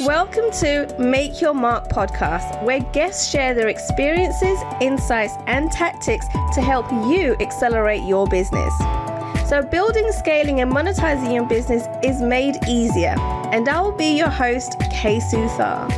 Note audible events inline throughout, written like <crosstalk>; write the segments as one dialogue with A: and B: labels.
A: Welcome to Make Your Mark podcast, where guests share their experiences, insights, and tactics to help you accelerate your business. So, building, scaling, and monetizing your business is made easier. And I will be your host, Kay Suthar.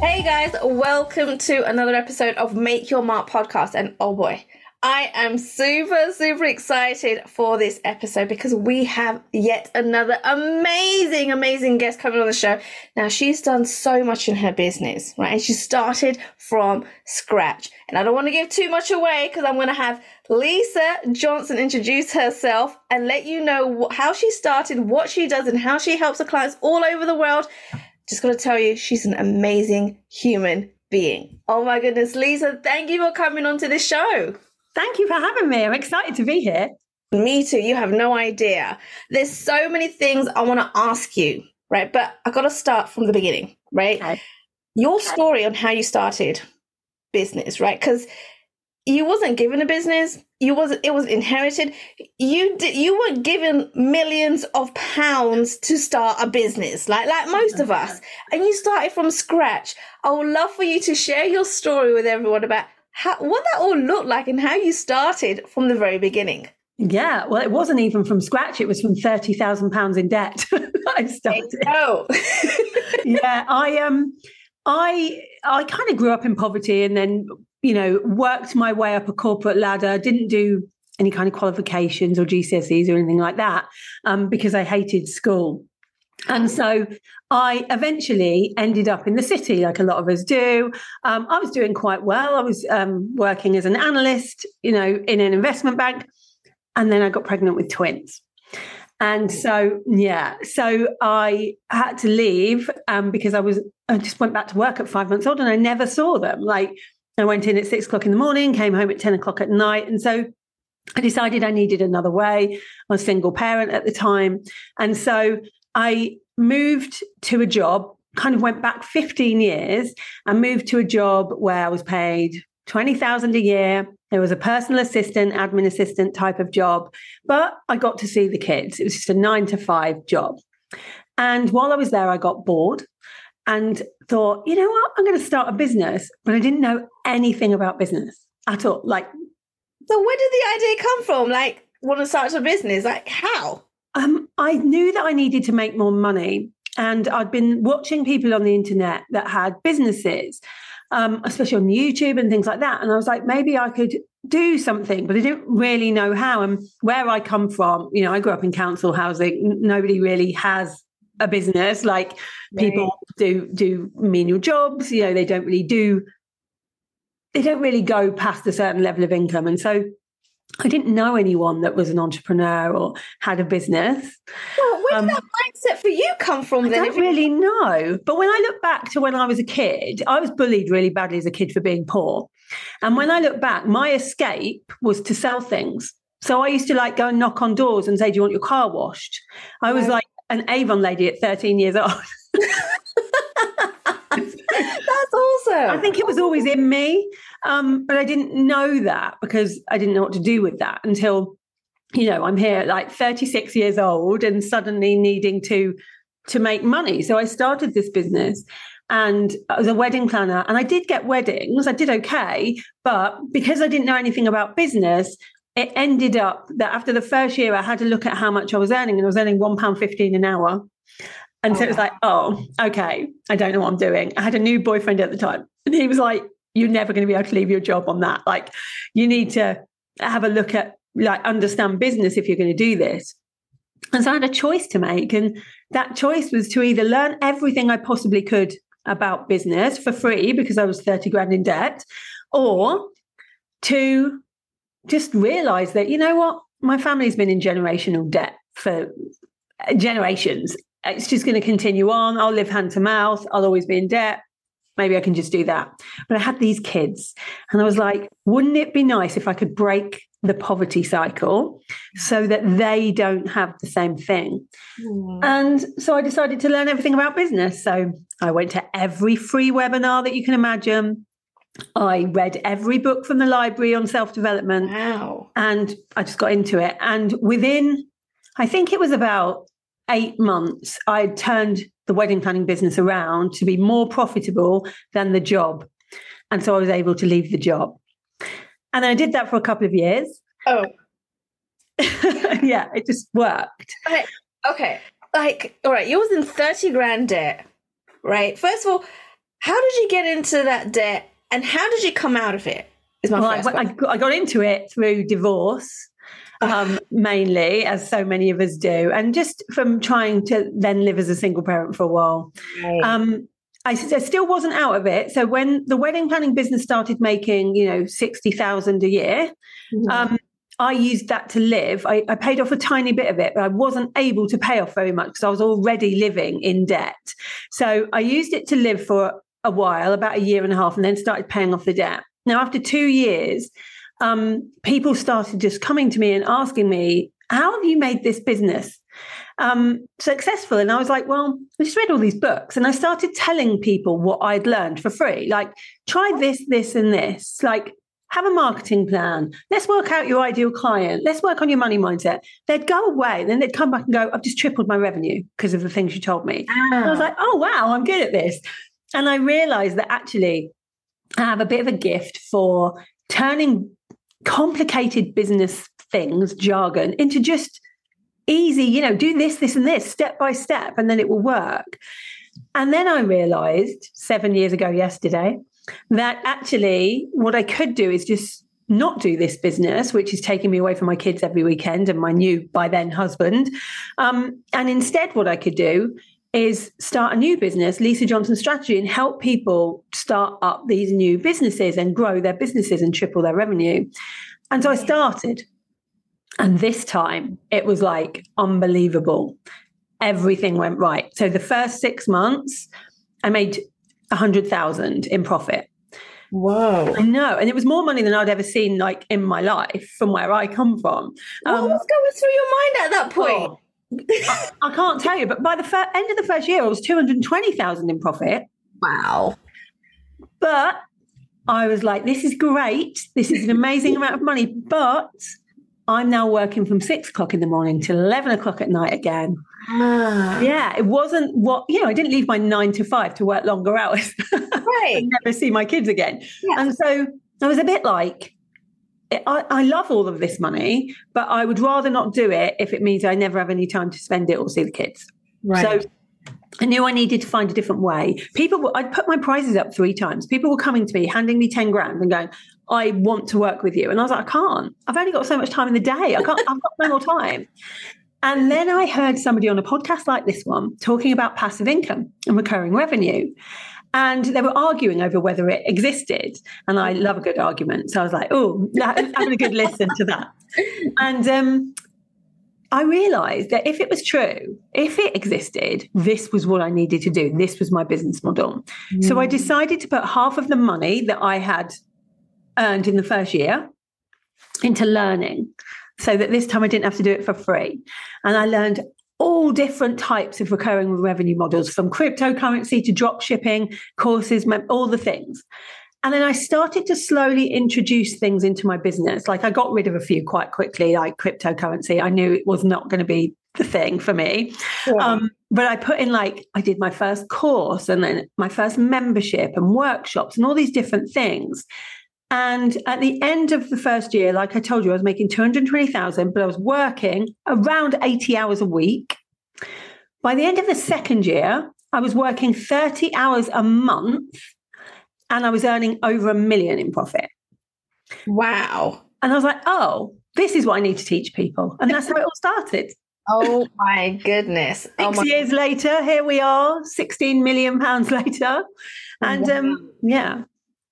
A: Hey guys, welcome to another episode of Make Your Mark podcast. And oh boy, I am super, super excited for this episode because we have yet another amazing, amazing guest coming on the show. Now, she's done so much in her business, right? And she started from scratch. And I don't want to give too much away because I'm going to have Lisa Johnson introduce herself and let you know how she started, what she does, and how she helps her clients all over the world. Just got to tell you, she's an amazing human being. Oh my goodness, Lisa, thank you for coming onto this show.
B: Thank you for having me. I'm excited to be here.
A: Me too. You have no idea. There's so many things I want to ask you, right? But I got to start from the beginning, right? Okay. Your story on how you started business, right? Because you wasn't given a business. You was it was inherited. You did you weren't given millions of pounds to start a business, like like most of us, and you started from scratch. I would love for you to share your story with everyone about how, what that all looked like and how you started from the very beginning.
B: Yeah, well, it wasn't even from scratch. It was from thirty thousand pounds in debt. <laughs> I started.
A: Oh, <laughs>
B: yeah. I um, I I kind of grew up in poverty, and then you know worked my way up a corporate ladder. Didn't do any kind of qualifications or GCSEs or anything like that um, because I hated school. And so I eventually ended up in the city, like a lot of us do. Um, I was doing quite well. I was um, working as an analyst, you know, in an investment bank. And then I got pregnant with twins. And so, yeah, so I had to leave um, because I was, I just went back to work at five months old and I never saw them. Like, I went in at six o'clock in the morning, came home at 10 o'clock at night. And so I decided I needed another way. I was single parent at the time. And so I moved to a job, kind of went back 15 years and moved to a job where I was paid 20,000 a year. There was a personal assistant, admin assistant type of job, but I got to see the kids. It was just a nine to five job. And while I was there, I got bored and thought, you know what, I'm going to start a business. But I didn't know anything about business at all. Like,
A: so where did the idea come from? Like, want to start a business? Like, how?
B: Um, I knew that I needed to make more money. And I'd been watching people on the internet that had businesses, um, especially on YouTube and things like that. And I was like, maybe I could do something, but I didn't really know how. And where I come from, you know, I grew up in council housing. Nobody really has a business. Like people do do menial jobs. You know, they don't really do. They don't really go past a certain level of income, and so I didn't know anyone that was an entrepreneur or had a business.
A: Well, where did um, that mindset for you come from?
B: I
A: then?
B: don't really know. But when I look back to when I was a kid, I was bullied really badly as a kid for being poor. And when I look back, my escape was to sell things. So I used to like go and knock on doors and say, "Do you want your car washed?" I was like an Avon lady at 13 years old. <laughs>
A: That's awesome.
B: I think it was always in me. Um, but I didn't know that because I didn't know what to do with that until, you know, I'm here like 36 years old and suddenly needing to to make money. So I started this business and I was a wedding planner and I did get weddings. I did okay, but because I didn't know anything about business, it ended up that after the first year I had to look at how much I was earning and I was earning one pound fifteen an hour. And oh, so it was like, oh, okay, I don't know what I'm doing. I had a new boyfriend at the time. And he was like, you're never going to be able to leave your job on that. Like, you need to have a look at, like, understand business if you're going to do this. And so I had a choice to make. And that choice was to either learn everything I possibly could about business for free because I was 30 grand in debt, or to just realize that, you know what, my family's been in generational debt for generations it's just going to continue on. I'll live hand to mouth. I'll always be in debt. Maybe I can just do that. But I had these kids, and I was like, wouldn't it be nice if I could break the poverty cycle so that they don't have the same thing? Mm. And so I decided to learn everything about business. So I went to every free webinar that you can imagine. I read every book from the library on self development.
A: Wow.
B: And I just got into it. And within, I think it was about eight months, I turned the wedding planning business around to be more profitable than the job. And so I was able to leave the job. And I did that for a couple of years.
A: Oh. <laughs>
B: yeah, it just worked.
A: Okay. okay. Like, all right, you was in 30 grand debt, right? First of all, how did you get into that debt and how did you come out of it? Is my well,
B: first I, I got into it through divorce. Um, mainly, as so many of us do, and just from trying to then live as a single parent for a while. Right. Um, I, I, still wasn't out of it. So when the wedding planning business started making, you know, sixty thousand a year, mm-hmm. um, I used that to live. I, I, paid off a tiny bit of it, but I wasn't able to pay off very much because I was already living in debt. So I used it to live for a while, about a year and a half, and then started paying off the debt. Now, after two years, um, people started just coming to me and asking me, How have you made this business um, successful? And I was like, Well, I just read all these books and I started telling people what I'd learned for free. Like, try this, this, and this. Like, have a marketing plan. Let's work out your ideal client. Let's work on your money mindset. They'd go away and then they'd come back and go, I've just tripled my revenue because of the things you told me. I was ah. like, oh, wow, I'm good at this. And I realized that actually I have a bit of a gift for turning complicated business things, jargon, into just easy, you know, do this, this, and this step by step, and then it will work. And then I realized seven years ago yesterday that actually what I could do is just not do this business, which is taking me away from my kids every weekend and my new by then husband. Um, and instead, what I could do is start a new business, Lisa Johnson Strategy, and help people start up these new businesses and grow their businesses and triple their revenue. And so I started. And this time it was like unbelievable. Everything went right. So the first six months, I made a hundred thousand in profit.
A: Wow.
B: I know. And it was more money than I'd ever seen like in my life from where I come from.
A: Um, what was going through your mind at that point? Oh,
B: I, I, can't tell you, but by the fir- end of the first year, I was 220,000 in profit.
A: Wow.
B: But I was like, this is great. This is an amazing amount of money. But I'm now working from six o'clock in the morning till 11 o'clock at night again. Ah. Yeah, it wasn't what, you know, I didn't leave my nine to five to work longer hours. <laughs> Right. never see my kids again. Yeah. And so I was a bit like, I, I, love all of this money, but I would rather not do it if it means I never have any time to spend it or see the kids. Right. So I knew I needed to find a different way. People, were, I'd put my prizes up three times. People were coming to me, handing me 10 grand and going, I want to work with you. And I was like, I can't. I've only got so much time in the day. I can't, I've got no more time. And then I heard somebody on a podcast like this one talking about passive income and recurring revenue. And they were arguing over whether it existed. And I love a good argument. So I was like, oh, <laughs> having a good listen to that. And um, I realized that if it was true, if it existed, this was what I needed to do. This was my business model. Mm. So I mm. decided to put half of the money that I had earned in the first year into learning so that this time I didn't have to do it for free. And I learned all different types of recurring revenue models from cryptocurrency to drop shipping, courses, all the things. And then I started to slowly introduce things into my business. Like I got rid of a few quite quickly, like cryptocurrency. I knew it was not going to be the thing for me. Yeah. Um, but I put in like, I did my first course and then my first membership and workshops and all these different things. And at the end of the first year, like I told you, I was making 220,000, but I was working around 80 hours a week. By the end of the second year, I was working 30 hours a month and I was earning over a million in profit.
A: Wow.
B: And I was like, oh, this is what I need to teach people. And that's how it all started.
A: Oh my goodness. <laughs>
B: Six
A: oh my
B: years later, here we are, 16 million pounds later. And wow. um, yeah,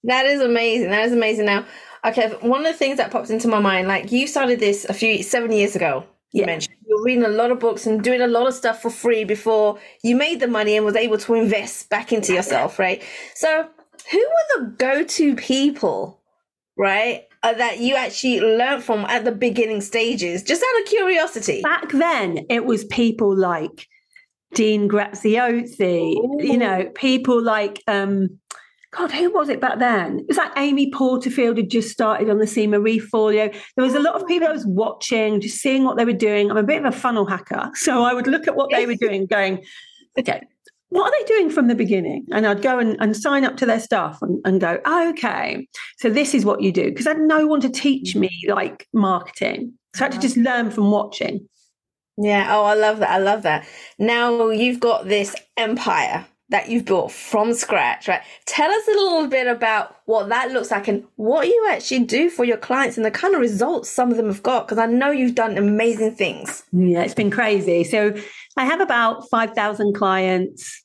A: that is amazing. That is amazing. Now, okay, one of the things that popped into my mind, like you started this a few seven years ago. You yeah. mentioned you're reading a lot of books and doing a lot of stuff for free before you made the money and was able to invest back into yourself, right? So, who were the go-to people, right, uh, that you actually learned from at the beginning stages? Just out of curiosity.
B: Back then, it was people like Dean Graziosi, Ooh. you know, people like um, God, who was it back then? It was like Amy Porterfield had just started on the C. Marie Forleo. There was a lot of people I was watching, just seeing what they were doing. I'm a bit of a funnel hacker. <laughs> So I would look at what they were doing, <laughs> going, okay, what are they doing from the beginning? And I'd go and, and sign up to their stuff and, and go, oh, okay, so this is what you do. Because I had no one to teach me like marketing. So I had to just learn from watching.
A: Yeah. Oh, I love that. I love that. Now you've got this empire that you've built from scratch, right? Tell us a little bit about what that looks like and what you actually do for your clients and the kind of results some of them have got. Because I know you've done amazing things.
B: Yeah, it's been crazy. So I have about 5,000 clients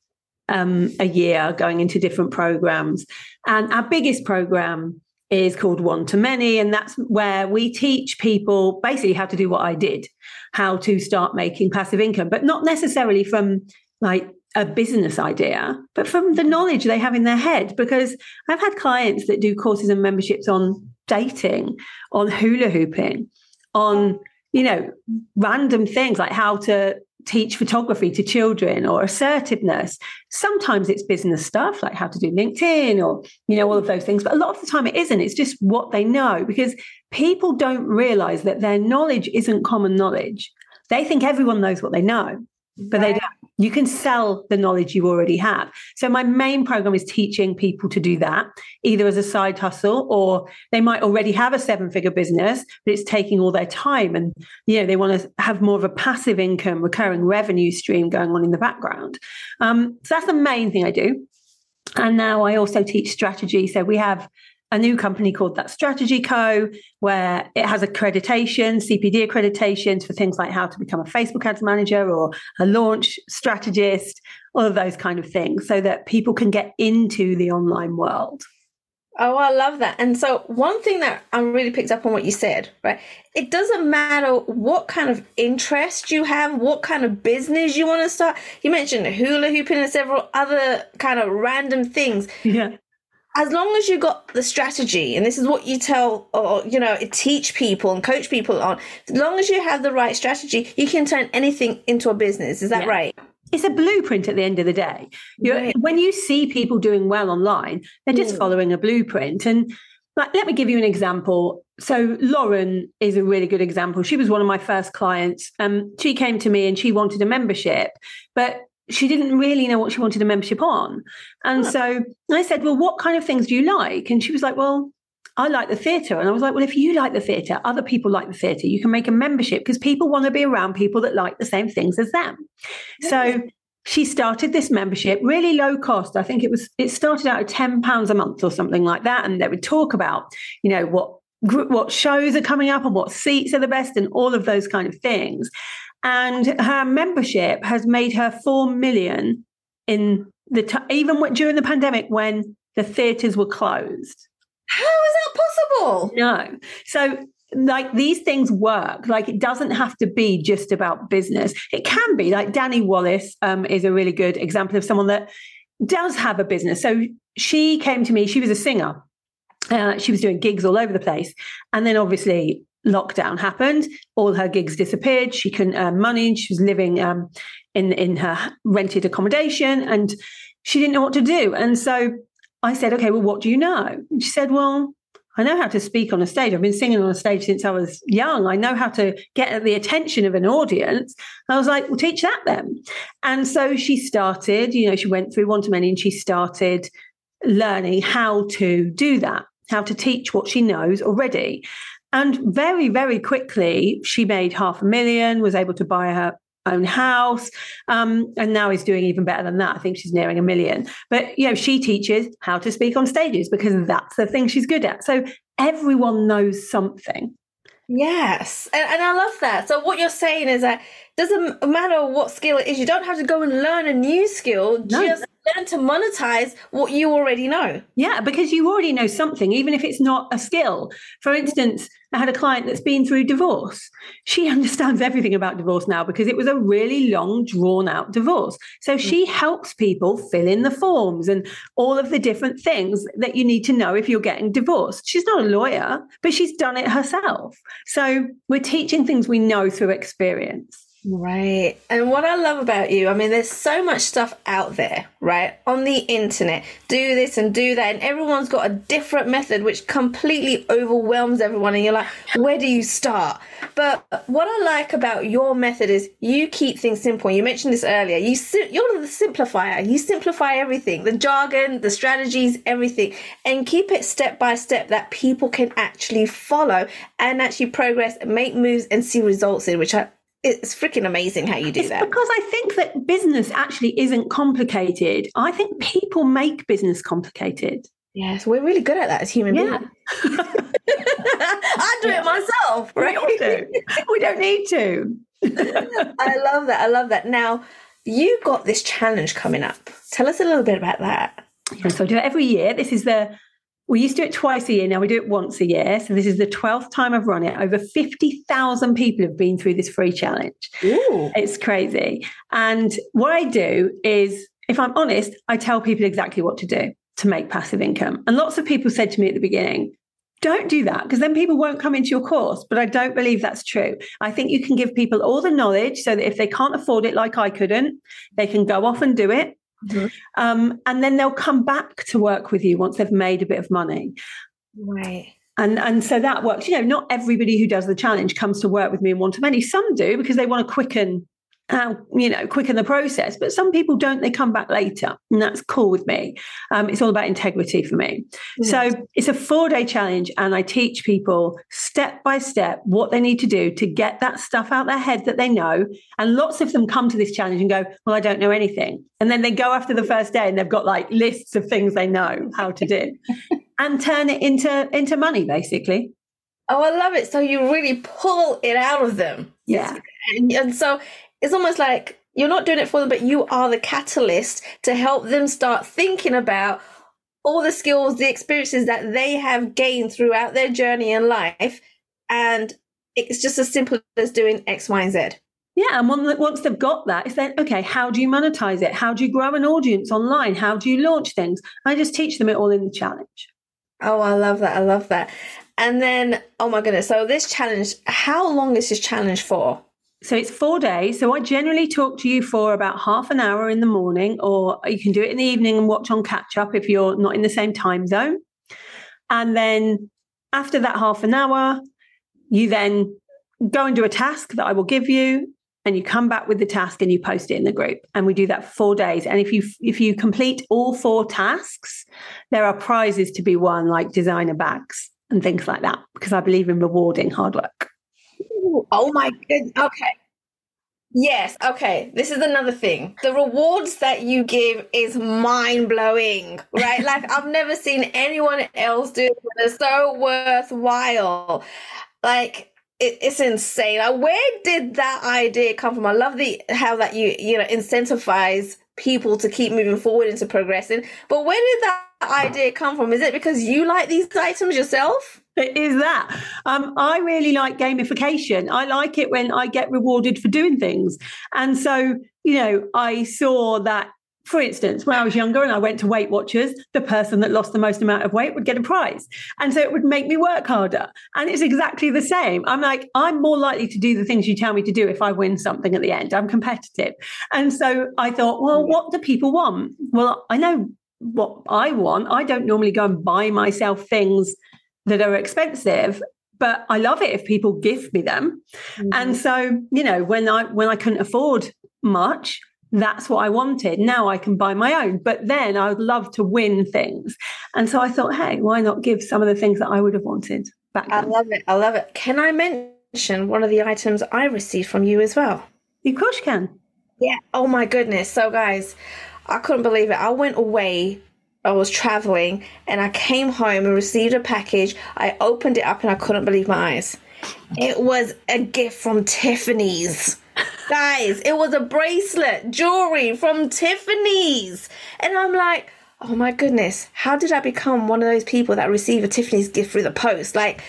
B: um, a year going into different programs. And our biggest program is called One to Many. And that's where we teach people basically how to do what I did, how to start making passive income, but not necessarily from like a business idea, but from the knowledge they have in their head. Because I've had clients that do courses and memberships on dating, on hula hooping, on, you know, random things like how to teach photography to children or assertiveness. Sometimes it's business stuff like how to do LinkedIn or, you know, all of those things. But a lot of the time it isn't. It's just what they know because people don't realize that their knowledge isn't common knowledge. They think everyone knows what they know but they don't. You can sell the knowledge you already have. So my main program is teaching people to do that, either as a side hustle or they might already have a seven-figure business, but it's taking all their time and you know they want to have more of a passive income, recurring revenue stream going on in the background. Um, so that's the main thing I do. And now I also teach strategy. So we have a new company called That Strategy Co., where it has accreditation, CPD accreditations for things like how to become a Facebook ads manager or a launch strategist, all of those kind of things, so that people can get into the online world.
A: Oh, I love that. And so, one thing that I really picked up on what you said, right? It doesn't matter what kind of interest you have, what kind of business you want to start. You mentioned hula hooping and several other kind of random things.
B: Yeah
A: as long as you got the strategy and this is what you tell or you know teach people and coach people on as long as you have the right strategy you can turn anything into a business. Is that yeah. right?
B: It's a blueprint at the end of the day. Right. when you see people doing well online they're just mm. following a blueprint. And like, let me give you an example. So lauren is a really good example. She was one of my first clients. Um, she came to me and she wanted a membership but she didn't really know what she wanted a membership on. And so I said, Well, what kind of things do you like? And she was like, Well, I like the theatre. And I was like, Well, if you like the theatre, other people like the theatre, you can make a membership because people want to be around people that like the same things as them. Yeah. So she started this membership really low cost i think it was it started out at 10 pounds a month or something like that and they would talk about you know what what shows are coming up and what seats are the best and all of those kind of things and her membership has made her four million in the t- even during the pandemic when the theaters were closed.
A: How is that possible?
B: No. So like these things work. Like it doesn't have to be just about business. It can be. Like Dani Wallace um, is a really good example of someone that does have a business. So she came to me. She was a singer. Uh, she was doing gigs all over the place. And then obviously lockdown happened, all her gigs disappeared. She couldn't earn money. She was living um, in in her rented accommodation, and she didn't know what to do. And so I said, "Okay, well, what do you know?" And she said, "Well." I know how to speak on a stage. I've been singing on a stage since I was young. I know how to get the attention of an audience. I was like, well, teach that then. And so she started, you know, she went through one to many and she started learning how to do that, how to teach what she knows already. And very, very quickly, she made half a million, was able to buy her own house, um, and now is doing even better than that. I think she's nearing a million. But you know, she teaches how to speak on stages because that's the thing she's good at. So everyone knows something.
A: Yes, and, and I love that. So what you're saying is that doesn't matter what skill it is, you don't have to go and learn a new skill. No. Just learn to monetize what you already know.
B: Yeah, because you already know something, even if it's not a skill. For instance, I had a client that's been through divorce. She <laughs> understands everything about divorce now because it was a really long, drawn out divorce. So mm. she helps people fill in the forms and all of the different things that you need to know if you're getting divorced. She's not a lawyer, but she's done it herself. So we're teaching things we know through experience.
A: Right. And what I love about you, I mean, there's so much stuff out there, right? On the internet. Do this and do that. And everyone's got a different method, which completely overwhelms everyone. And you're like, where do you start? But what I like about your method is you keep things simple. You mentioned this earlier. You you're the simplifier. You simplify everything, the jargon, the strategies, everything, and keep it step by step that people can actually follow and actually progress, make moves, and see results in, which I it's freaking amazing how you do
B: it's
A: that.
B: Because I think that business actually isn't complicated. I think people make business complicated.
A: Yes, we're really good at that as human yeah. beings. <laughs> I do it myself, right?
B: We, do. we don't need to. <laughs>
A: I love that. I love that. Now, you got this challenge coming up. Tell us a little bit about that.
B: Yeah, so I do it every year. This is the we used to do it twice a year. Now we do it once a year. So this is the 12th time I've run it. Over 50,000 people have been through this free challenge. Ooh. It's crazy. And what I do is, if I'm honest, I tell people exactly what to do to make passive income. And lots of people said to me at the beginning, don't do that because then people won't come into your course. But I don't believe that's true. I think you can give people all the knowledge so that if they can't afford it like I couldn't, they can go off and do it Mm-hmm. Um, and then they'll come back to work with you once they've made a bit of money.
A: Right.
B: And, and so that works. You know, not everybody who does the challenge comes to work with me in one to many. Some do because they want to quicken uh, you know, quicken the process. But some people don't, they come back later. And that's cool with me. Um, it's all about integrity for me. Yes. So it's a four day challenge. And I teach people step by step what they need to do to get that stuff out their head that they know. And lots of them come to this challenge and go, Well, I don't know anything. And then they go after the first day and they've got like lists of things they know how to do <laughs> and turn it into, into money, basically.
A: Oh, I love it. So you really pull it out of them.
B: Yeah.
A: And, and so it's almost like you're not doing it for them, but you are the catalyst to help them start thinking about all the skills, the experiences that they have gained throughout their journey in life. And it's just as simple as doing X, Y, and Z.
B: Yeah, and once they've got that, it's then okay. How do you monetize it? How do you grow an audience online? How do you launch things? I just teach them it all in the challenge.
A: Oh, I love that! I love that. And then, oh my goodness! So this challenge, how long is this challenge for?
B: So it's four days. So I generally talk to you for about half an hour in the morning, or you can do it in the evening and watch on catch up if you're not in the same time zone. And then after that half an hour, you then go and do a task that I will give you, and you come back with the task and you post it in the group. And we do that for four days. And if you if you complete all four tasks, there are prizes to be won, like designer bags and things like that, because I believe in rewarding hard work.
A: Oh my goodness. Okay. Yes. Okay. This is another thing. The rewards that you give is mind blowing, right? like I've <laughs> never seen anyone else do it. It's so worthwhile. Like it, it's insane. Like, where did that idea come from? I love the how that you you know incentivize people to keep moving forward into progressing. But where did that idea come from? Is it because you like these items yourself?
B: It is that. Um, I really like gamification. I like it when I get rewarded for doing things. And so, you know, I saw that, for instance, when I was younger and I went to Weight Watchers, the person that lost the most amount of weight would get a prize. And so it would make me work harder. And it's exactly the same. I'm like, I'm more likely to do the things you tell me to do if I win something at the end. I'm competitive. And so I thought, well, what do people want? Well, I know what I want. I don't normally go and buy myself things that are expensive but I love it if people gift me them. Mm-hmm. And so, you know, when I when I couldn't afford much, that's what I wanted. Now I can buy my own, but then I would love to win things. And so I thought, hey, why not give some of the things that I would have wanted back then?
A: I love it. I love it. Can I mention one of the items I received from you as well?
B: Of course you can.
A: Yeah. Oh my goodness. So guys, I couldn't believe it. I went away I was traveling and I came home and received a package. I opened it up and I couldn't believe my eyes. It was a gift from Tiffany's. Guys, it was a bracelet, jewelry from Tiffany's. And I'm like, oh my goodness, how did I become one of those people that receive a Tiffany's gift through the post? Like,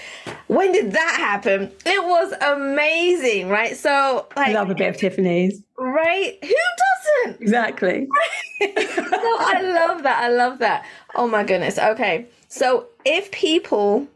A: when did that happen? It was amazing, right? So, like,
B: love a bit of Tiffany's,
A: right? Who doesn't?
B: Exactly. <laughs>
A: so I love that. I love that. Oh my goodness. Okay, so if people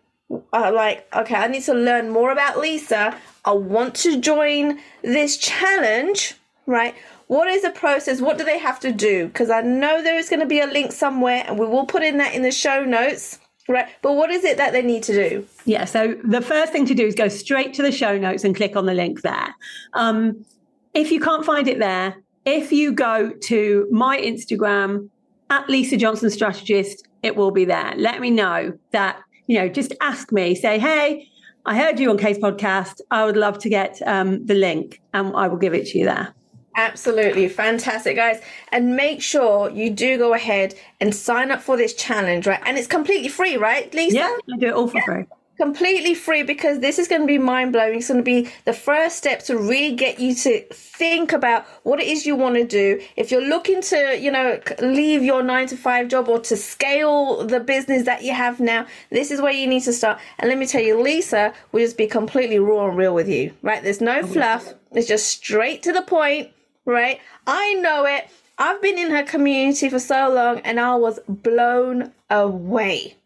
A: are like, okay, I need to learn more about Lisa. I want to join this challenge, right? What is the process? What do they have to do? Because I know there is going to be a link somewhere, and we will put in that in the show notes. Right. But what is it that they need to do?
B: Yeah. So the first thing to do is go straight to the show notes and click on the link there. Um, if you can't find it there, if you go to my Instagram at Lisa Johnson Strategist, it will be there. Let me know that, you know, just ask me, say, hey, I heard you on Kay's Podcast. I would love to get um, the link and I will give it to you there.
A: Absolutely fantastic, guys. And make sure you do go ahead and sign up for this challenge, right? And it's completely free, right, Lisa?
B: Yeah, I do it all for yeah. free
A: completely free because this is going to be mind blowing. It's going to be the first step to really get you to think about what it is you want to do. If you're looking to, you know, leave your nine to five job or to scale the business that you have now, this is where you need to start. And let me tell you, Lisa will just be completely raw and real with you, right? There's no fluff. It's just straight to the point, right? I know it. I've been in her community for so long and I was blown away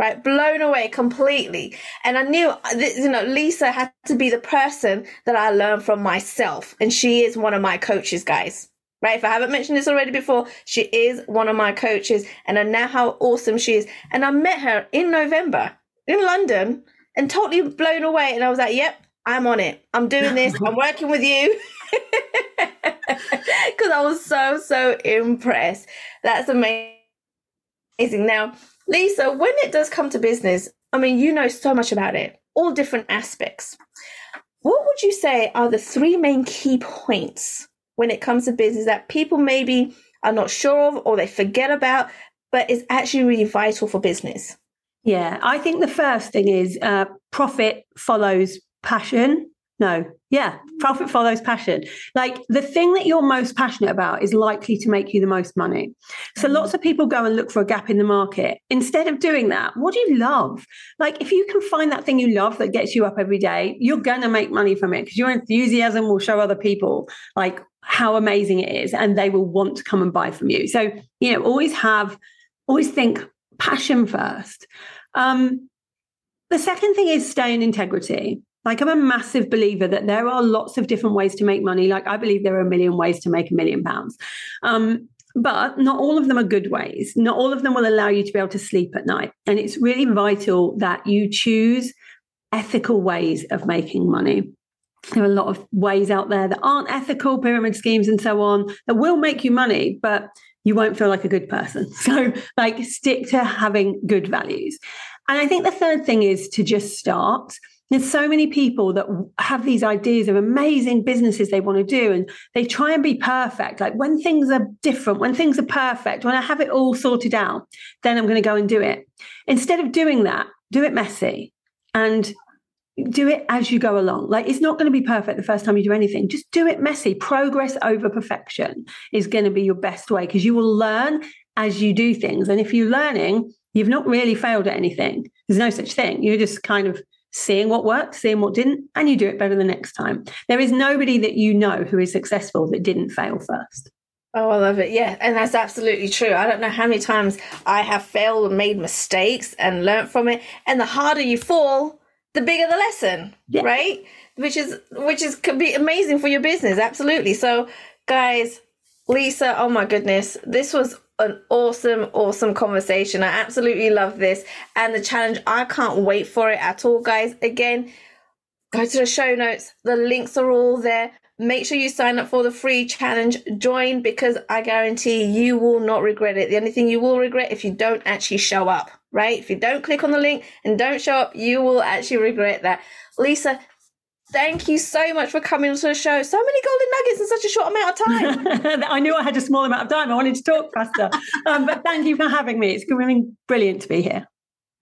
A: right? Blown away completely. And I knew, uh, you know, Lisa had to be the person that I learned from myself. And she is one of my coaches, guys. Right? If I haven't mentioned this already before, she is one of my coaches. And I know how awesome she is. And I met her in November in London and totally blown away. And I was like, yep, I'm on it. I'm doing this. <laughs> I'm working with you. <laughs> <laughs> Because I was so, so impressed. That's amazing. Now, Lisa, when it does come to business, I mean, you know so much about it, all different aspects. What would you say are the three main key points when it comes to business that people maybe are not sure of or they forget about, but is actually really vital for business?
B: Yeah, I think the first thing is uh, profit follows passion. No, yeah, profit follows passion. Like the thing that you're most passionate about is likely to make you the most money. So mm-hmm. lots of people go and look for a gap in the market. Instead of doing that, what do you love? Like if you can find that thing you love that gets you up every day, you're going to make money from it because your enthusiasm will show other people like how amazing it is and they will want to come and buy from you. So, you know, always have, always think passion first. Um, the second thing is stay in integrity. Like, I'm a massive believer that there are lots of different ways to make money. Like, I believe there are a million ways to make a million pounds. Um, but not all of them are good ways. Not all of them will allow you to be able to sleep at night. And it's really vital that you choose ethical ways of making money. There are a lot of ways out there that aren't ethical, pyramid schemes and so on, that will make you money, but you won't feel like a good person. <laughs> So, like, stick to having good values. And I think the third thing is to just start there's so many people that have these ideas of amazing businesses they want to do, and they try and be perfect. Like when things are different, when things are perfect, when I have it all sorted out, then I'm going to go and do it. Instead of doing that, do it messy and do it as you go along. Like it's not going to be perfect the first time you do anything. Just do it messy. Progress over perfection is going to be your best way because you will learn as you do things. And if you're learning, you've not really failed at anything. There's no such thing. You're just kind of seeing what worked, seeing what didn't, and you do it better the next time. There is nobody that you know who is successful that didn't fail first.
A: Oh, I love it. Yeah. And that's absolutely true. I don't know how many times I have failed and made mistakes and learned from it. And the harder you fall, the bigger the lesson, yeah. right? Which is, which is, could be amazing for your business. Absolutely. So, guys, Lisa, oh my goodness, this was an awesome, awesome conversation. I absolutely love this and the challenge. I can't wait for it at all, guys. Again, go to the show notes. The links are all there. Make sure you sign up for the free challenge. Join because I guarantee you will not regret it. The only thing you will regret if you don't actually show up, right? If you don't click on the link and don't show up, you will actually regret that. Lisa, Thank you so much for coming to the show. So many golden nuggets in such a short amount of
B: time. <laughs> I knew I had a small amount of time. I wanted to talk faster. um, but thank you for having me. It's been brilliant to be here.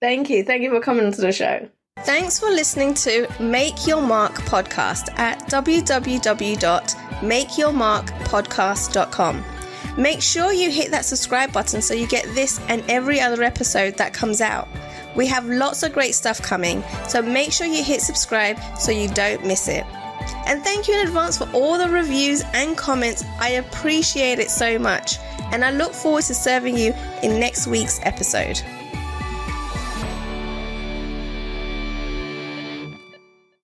A: Thank you. Thank you for coming to the show. Thanks for listening to Make Your Mark podcast at www.makeyourmarkpodcast.com. Make sure you hit that subscribe button so you get this and every other episode that comes out. We have lots of great stuff coming, so make sure you hit subscribe so you don't miss it. And thank you in advance for all the reviews and comments. I appreciate it so much. And I look forward to serving you in next week's episode.